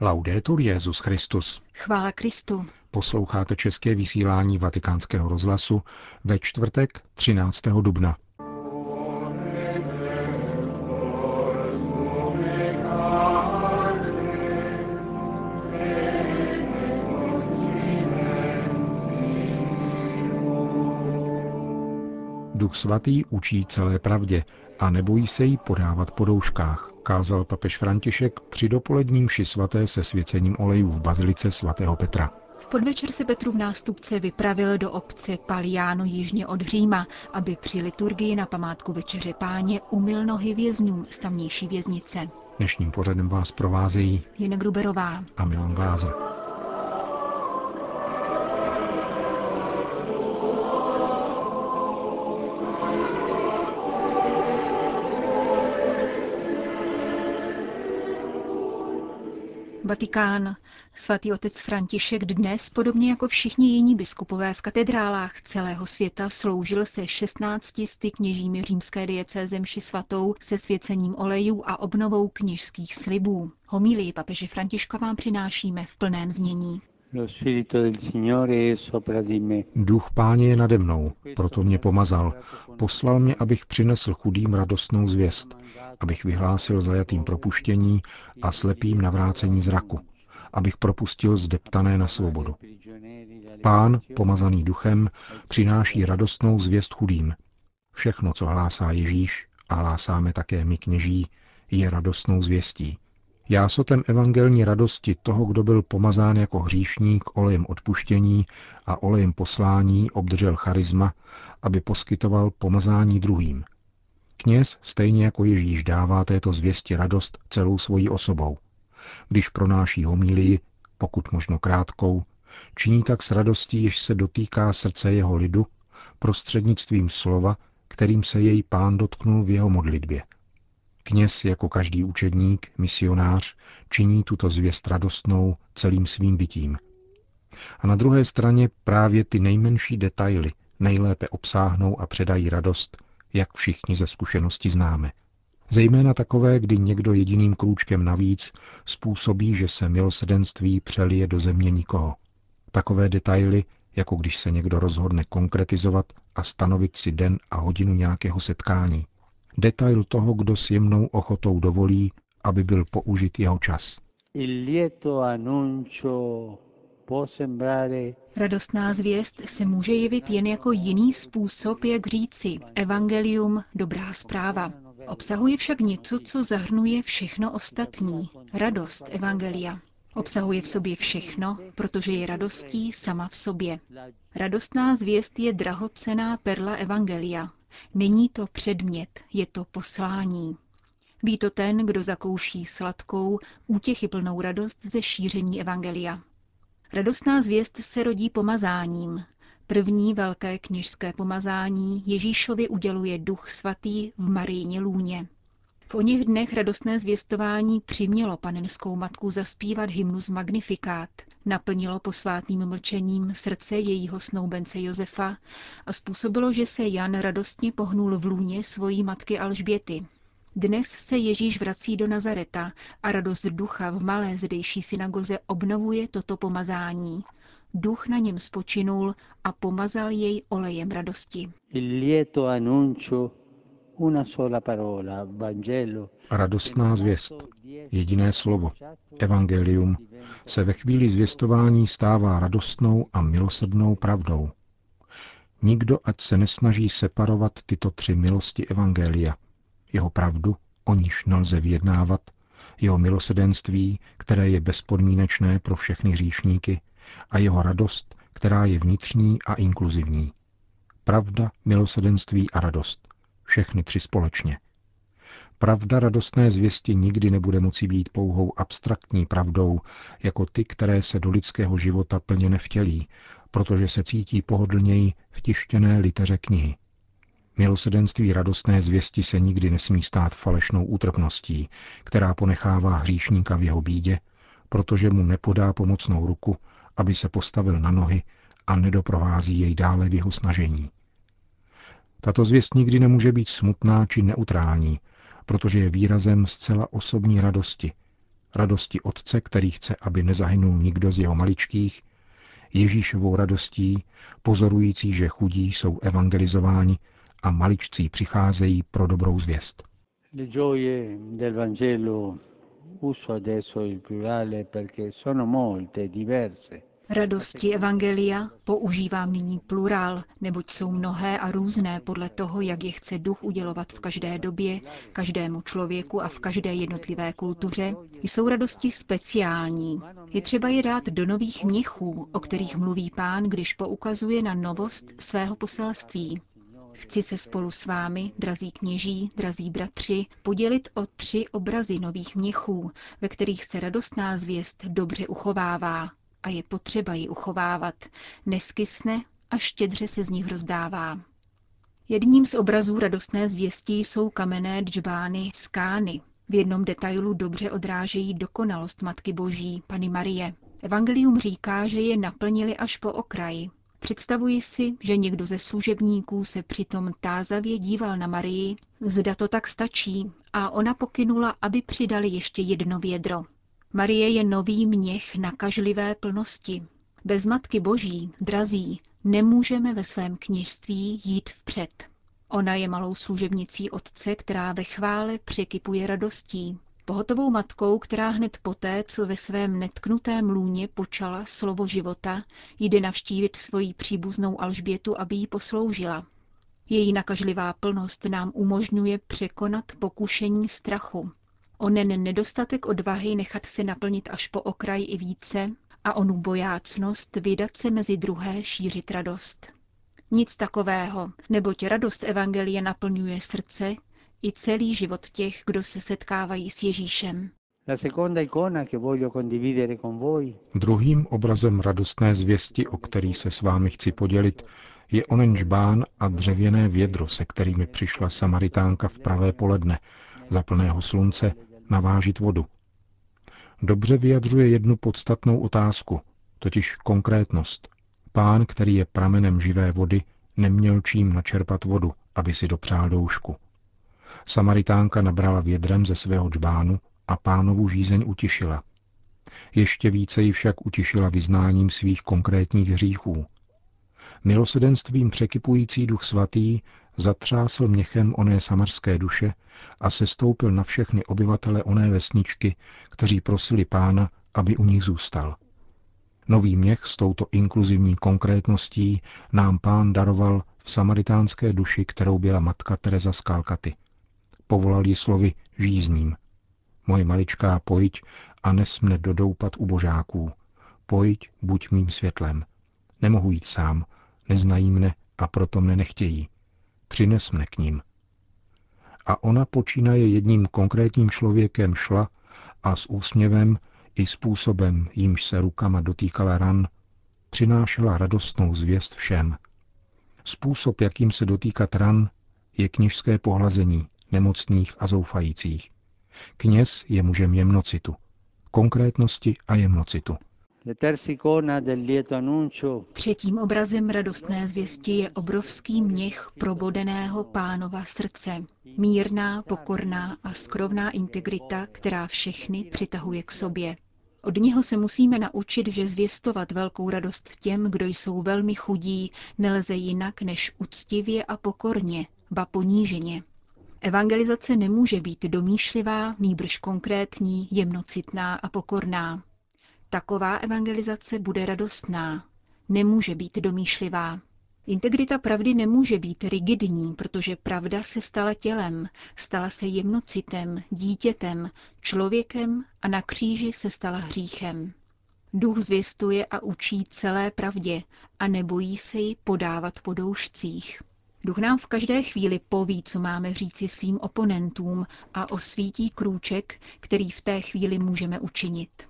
Laudetur Jezus Christus. Chvála Kristu. Posloucháte české vysílání Vatikánského rozhlasu ve čtvrtek 13. dubna. Duch svatý učí celé pravdě a nebojí se jí podávat po douškách, kázal papež František při dopoledním ši svaté se svěcením olejů v bazilice svatého Petra. V podvečer se Petru v nástupce vypravil do obce Paliano jižně od Říma, aby při liturgii na památku Večeře páně umyl nohy vězňům z tamnější věznice. Dnešním pořadem vás provázejí Jena Gruberová a Milan Glázer. Vatikán. Svatý otec František dnes, podobně jako všichni jiní biskupové v katedrálách celého světa, sloužil se 16 sty kněžími římské diecéze mši svatou se svěcením olejů a obnovou kněžských slibů. Homílii papeže Františka vám přinášíme v plném znění. Duch páně je nade mnou, proto mě pomazal. Poslal mě, abych přinesl chudým radostnou zvěst, abych vyhlásil zajatým propuštění a slepým navrácení zraku, abych propustil zdeptané na svobodu. Pán, pomazaný duchem, přináší radostnou zvěst chudým. Všechno, co hlásá Ježíš, a hlásáme také my kněží, je radostnou zvěstí. Jásotem evangelní radosti toho, kdo byl pomazán jako hříšník olejem odpuštění a olejem poslání, obdržel charisma, aby poskytoval pomazání druhým. Kněz, stejně jako Ježíš, dává této zvěsti radost celou svojí osobou. Když pronáší homílii, pokud možno krátkou, činí tak s radostí, jež se dotýká srdce jeho lidu, prostřednictvím slova, kterým se jej pán dotknul v jeho modlitbě – Kněz jako každý učedník, misionář, činí tuto zvěst radostnou celým svým bytím. A na druhé straně právě ty nejmenší detaily nejlépe obsáhnou a předají radost, jak všichni ze zkušenosti známe. Zejména takové, kdy někdo jediným krůčkem navíc způsobí, že se milosedenství přelije do země nikoho. Takové detaily, jako když se někdo rozhodne konkretizovat a stanovit si den a hodinu nějakého setkání – detail toho, kdo s jemnou ochotou dovolí, aby byl použit jeho čas. Radostná zvěst se může jevit jen jako jiný způsob, jak říci evangelium, dobrá zpráva. Obsahuje však něco, co zahrnuje všechno ostatní. Radost evangelia. Obsahuje v sobě všechno, protože je radostí sama v sobě. Radostná zvěst je drahocená perla evangelia, Není to předmět, je to poslání. Ví to ten, kdo zakouší sladkou, útěchyplnou radost ze šíření Evangelia. Radostná zvěst se rodí pomazáním. První velké kněžské pomazání Ježíšovi uděluje Duch Svatý v Marijně lůně. V oněch dnech radostné zvěstování přimělo panenskou matku zaspívat hymnus Magnifikát, naplnilo posvátným mlčením srdce jejího snoubence Josefa a způsobilo, že se Jan radostně pohnul v lůně svojí matky Alžběty. Dnes se Ježíš vrací do Nazareta a radost ducha v malé zdejší synagoze obnovuje toto pomazání. Duch na něm spočinul a pomazal jej olejem radosti. Radostná zvěst, jediné slovo, evangelium, se ve chvíli zvěstování stává radostnou a milosrdnou pravdou. Nikdo ať se nesnaží separovat tyto tři milosti evangelia. Jeho pravdu, o níž nelze vyjednávat, jeho milosedenství, které je bezpodmínečné pro všechny hříšníky, a jeho radost, která je vnitřní a inkluzivní. Pravda, milosedenství a radost – všechny tři společně. Pravda radostné zvěsti nikdy nebude moci být pouhou abstraktní pravdou, jako ty, které se do lidského života plně nevtělí, protože se cítí pohodlněji v tištěné liteře knihy. Milosedenství radostné zvěsti se nikdy nesmí stát falešnou útrpností, která ponechává hříšníka v jeho bídě, protože mu nepodá pomocnou ruku, aby se postavil na nohy a nedoprovází jej dále v jeho snažení. Tato zvěst nikdy nemůže být smutná či neutrální, protože je výrazem zcela osobní radosti. radosti Otce, který chce, aby nezahynul nikdo z jeho maličkých, Ježíšovou radostí, pozorující, že chudí jsou evangelizováni a maličcí přicházejí pro dobrou zvěst. Uso adesso il plurale perché sono molte, diverse. Radosti Evangelia používám nyní plurál, neboť jsou mnohé a různé podle toho, jak je chce duch udělovat v každé době, každému člověku a v každé jednotlivé kultuře, jsou radosti speciální. Je třeba je dát do nových měchů, o kterých mluví pán, když poukazuje na novost svého poselství. Chci se spolu s vámi, drazí kněží, drazí bratři, podělit o tři obrazy nových měchů, ve kterých se radostná zvěst dobře uchovává a je potřeba ji uchovávat, neskysne a štědře se z nich rozdává. Jedním z obrazů radostné zvěstí jsou kamenné džbány skány. V jednom detailu dobře odrážejí dokonalost Matky Boží, Pany Marie. Evangelium říká, že je naplnili až po okraji. Představuji si, že někdo ze služebníků se přitom tázavě díval na Marii, zda to tak stačí, a ona pokynula, aby přidali ještě jedno vědro. Marie je nový měch nakažlivé plnosti. Bez Matky Boží, drazí, nemůžeme ve svém kněžství jít vpřed. Ona je malou služebnicí Otce, která ve chvále překypuje radostí. Pohotovou matkou, která hned poté, co ve svém netknutém lůně počala slovo života, jde navštívit svoji příbuznou Alžbětu, aby jí posloužila. Její nakažlivá plnost nám umožňuje překonat pokušení strachu. Onen nedostatek odvahy nechat se naplnit až po okraj i více a onu bojácnost vydat se mezi druhé šířit radost. Nic takového, neboť radost Evangelie naplňuje srdce i celý život těch, kdo se setkávají s Ježíšem. Druhým obrazem radostné zvěsti, o který se s vámi chci podělit, je onen žbán a dřevěné vědro, se kterými přišla Samaritánka v pravé poledne, za plného slunce, navážit vodu. Dobře vyjadřuje jednu podstatnou otázku, totiž konkrétnost. Pán, který je pramenem živé vody, neměl čím načerpat vodu, aby si dopřál doušku. Samaritánka nabrala vědrem ze svého džbánu a pánovu žízeň utišila. Ještě více ji však utišila vyznáním svých konkrétních hříchů. Milosedenstvím překypující duch svatý zatřásl měchem oné samarské duše a se stoupil na všechny obyvatele oné vesničky, kteří prosili pána, aby u nich zůstal. Nový měch s touto inkluzivní konkrétností nám pán daroval v samaritánské duši, kterou byla matka Teresa z Kalkaty – povolal ji slovy žízním. Moje maličká, pojď a nes mne dodoupat u božáků. Pojď, buď mým světlem. Nemohu jít sám, neznají mne a proto mne nechtějí. Přines mne k ním. A ona počínaje jedním konkrétním člověkem šla a s úsměvem i způsobem, jímž se rukama dotýkala ran, přinášela radostnou zvěst všem. Způsob, jakým se dotýkat ran, je kněžské pohlazení, nemocných a zoufajících. Kněz je mužem jemnocitu, konkrétnosti a jemnocitu. Třetím obrazem radostné zvěsti je obrovský měch probodeného pánova srdce. Mírná, pokorná a skrovná integrita, která všechny přitahuje k sobě. Od něho se musíme naučit, že zvěstovat velkou radost těm, kdo jsou velmi chudí, nelze jinak než uctivě a pokorně, ba poníženě. Evangelizace nemůže být domýšlivá, nýbrž konkrétní, jemnocitná a pokorná. Taková evangelizace bude radostná, nemůže být domýšlivá. Integrita pravdy nemůže být rigidní, protože pravda se stala tělem, stala se jemnocitem, dítětem, člověkem a na kříži se stala hříchem. Duch zvěstuje a učí celé pravdě a nebojí se ji podávat po doušcích. Duch nám v každé chvíli poví, co máme říci svým oponentům a osvítí krůček, který v té chvíli můžeme učinit.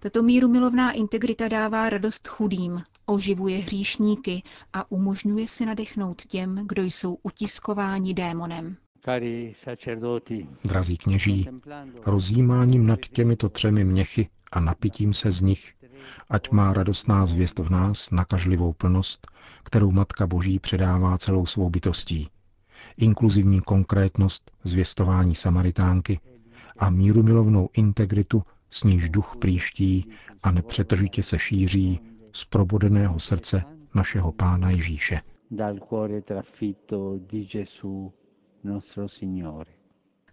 Tato míru milovná integrita dává radost chudým, oživuje hříšníky a umožňuje se nadechnout těm, kdo jsou utiskováni démonem. Drazí kněží, rozjímáním nad těmito třemi měchy a napitím se z nich, ať má radostná zvěst v nás nakažlivou plnost, kterou Matka Boží předává celou svou bytostí, inkluzivní konkrétnost zvěstování Samaritánky a míru milovnou integritu s níž duch příští a nepřetržitě se šíří z probodeného srdce našeho Pána Ježíše.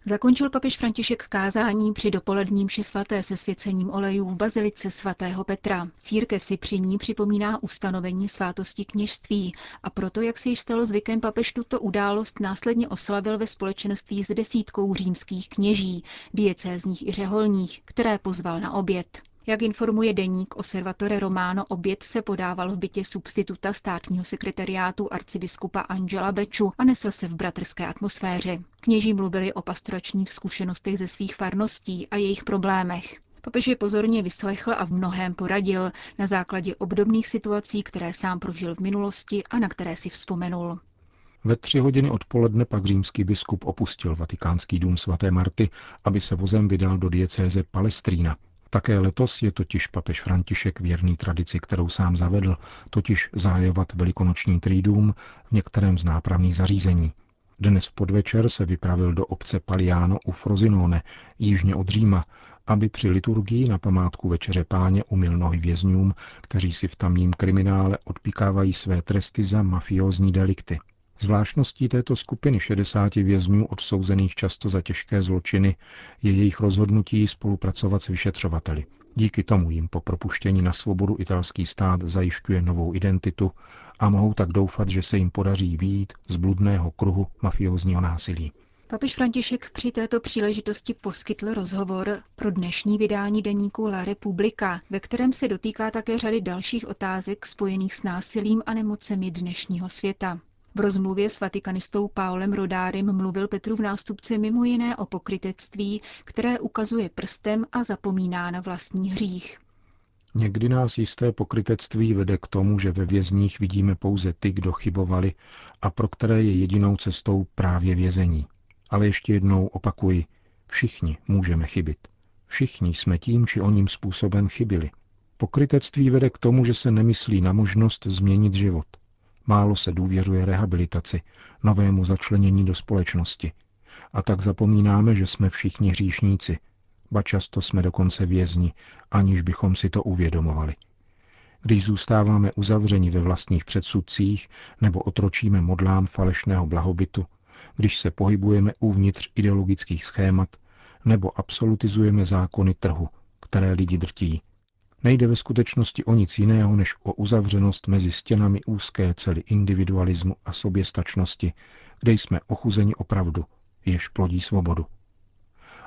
Zakončil papež František kázání při dopoledním ši svaté se svěcením olejů v bazilice svatého Petra. Církev si při ní připomíná ustanovení svátosti kněžství a proto, jak se již stalo zvykem, papež tuto událost následně oslavil ve společenství s desítkou římských kněží, diecézních i řeholních, které pozval na oběd. Jak informuje deník Osservatore Romano, oběd se podával v bytě substituta státního sekretariátu arcibiskupa Angela Beču a nesl se v bratrské atmosféře. Kněží mluvili o pastoračních zkušenostech ze svých farností a jejich problémech. Papež je pozorně vyslechl a v mnohém poradil na základě obdobných situací, které sám prožil v minulosti a na které si vzpomenul. Ve tři hodiny odpoledne pak římský biskup opustil vatikánský dům svaté Marty, aby se vozem vydal do diecéze Palestrína, také letos je totiž papež František věrný tradici, kterou sám zavedl, totiž zájovat velikonoční trídům v některém z nápravných zařízení. Dnes v podvečer se vypravil do obce Paliano u Frozinone, jižně od Říma, aby při liturgii na památku Večeře páně umil nohy vězňům, kteří si v tamním kriminále odpikávají své tresty za mafiózní delikty. Zvláštností této skupiny 60 vězňů odsouzených často za těžké zločiny je jejich rozhodnutí spolupracovat s vyšetřovateli. Díky tomu jim po propuštění na svobodu italský stát zajišťuje novou identitu a mohou tak doufat, že se jim podaří výjít z bludného kruhu mafiózního násilí. Papež František při této příležitosti poskytl rozhovor pro dnešní vydání deníku La Republika, ve kterém se dotýká také řady dalších otázek spojených s násilím a nemocemi dnešního světa. V rozmluvě s vatikanistou Paulem Rodárem mluvil Petru v nástupce mimo jiné o pokrytectví, které ukazuje prstem a zapomíná na vlastní hřích. Někdy nás jisté pokrytectví vede k tomu, že ve vězních vidíme pouze ty, kdo chybovali a pro které je jedinou cestou právě vězení. Ale ještě jednou opakuji, všichni můžeme chybit. Všichni jsme tím či oním způsobem chybili. Pokrytectví vede k tomu, že se nemyslí na možnost změnit život – Málo se důvěřuje rehabilitaci, novému začlenění do společnosti. A tak zapomínáme, že jsme všichni hříšníci, ba často jsme dokonce vězni, aniž bychom si to uvědomovali. Když zůstáváme uzavřeni ve vlastních předsudcích nebo otročíme modlám falešného blahobytu, když se pohybujeme uvnitř ideologických schémat nebo absolutizujeme zákony trhu, které lidi drtí, Nejde ve skutečnosti o nic jiného, než o uzavřenost mezi stěnami úzké cely individualismu a soběstačnosti, kde jsme ochuzeni opravdu, jež plodí svobodu.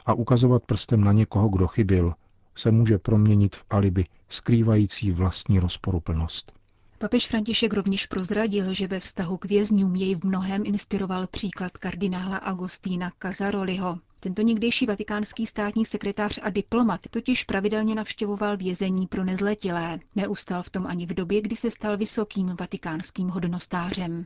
A ukazovat prstem na někoho, kdo chybil, se může proměnit v alibi skrývající vlastní rozporuplnost. Papež František rovněž prozradil, že ve vztahu k vězňům jej v mnohem inspiroval příklad kardinála Agostína Casaroliho. Tento někdejší vatikánský státní sekretář a diplomat totiž pravidelně navštěvoval vězení pro nezletilé. Neustal v tom ani v době, kdy se stal vysokým vatikánským hodnostářem.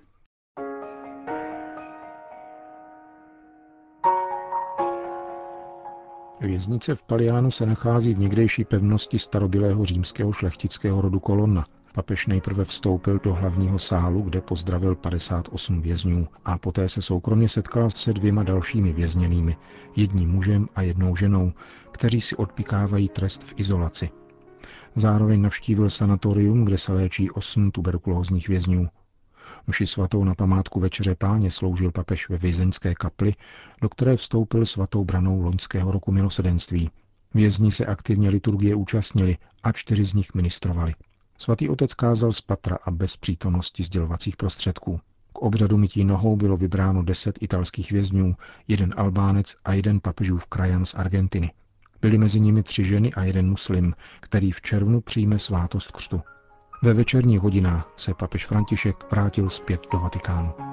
Věznice v Paliánu se nachází v někdejší pevnosti starobilého římského šlechtického rodu Kolonna – Papež nejprve vstoupil do hlavního sálu, kde pozdravil 58 vězňů a poté se soukromně setkal se dvěma dalšími vězněnými, jedním mužem a jednou ženou, kteří si odpikávají trest v izolaci. Zároveň navštívil sanatorium, kde se léčí osm tuberkulózních vězňů. Mši svatou na památku Večeře páně sloužil papež ve vězeňské kapli, do které vstoupil svatou branou loňského roku milosedenství. Vězni se aktivně liturgie účastnili a čtyři z nich ministrovali. Svatý otec kázal z patra a bez přítomnosti sdělovacích prostředků. K obřadu mytí nohou bylo vybráno deset italských vězňů, jeden Albánec a jeden papežův krajan z Argentiny. Byly mezi nimi tři ženy a jeden muslim, který v červnu přijme svátost křtu. Ve večerních hodinách se papež František vrátil zpět do Vatikánu.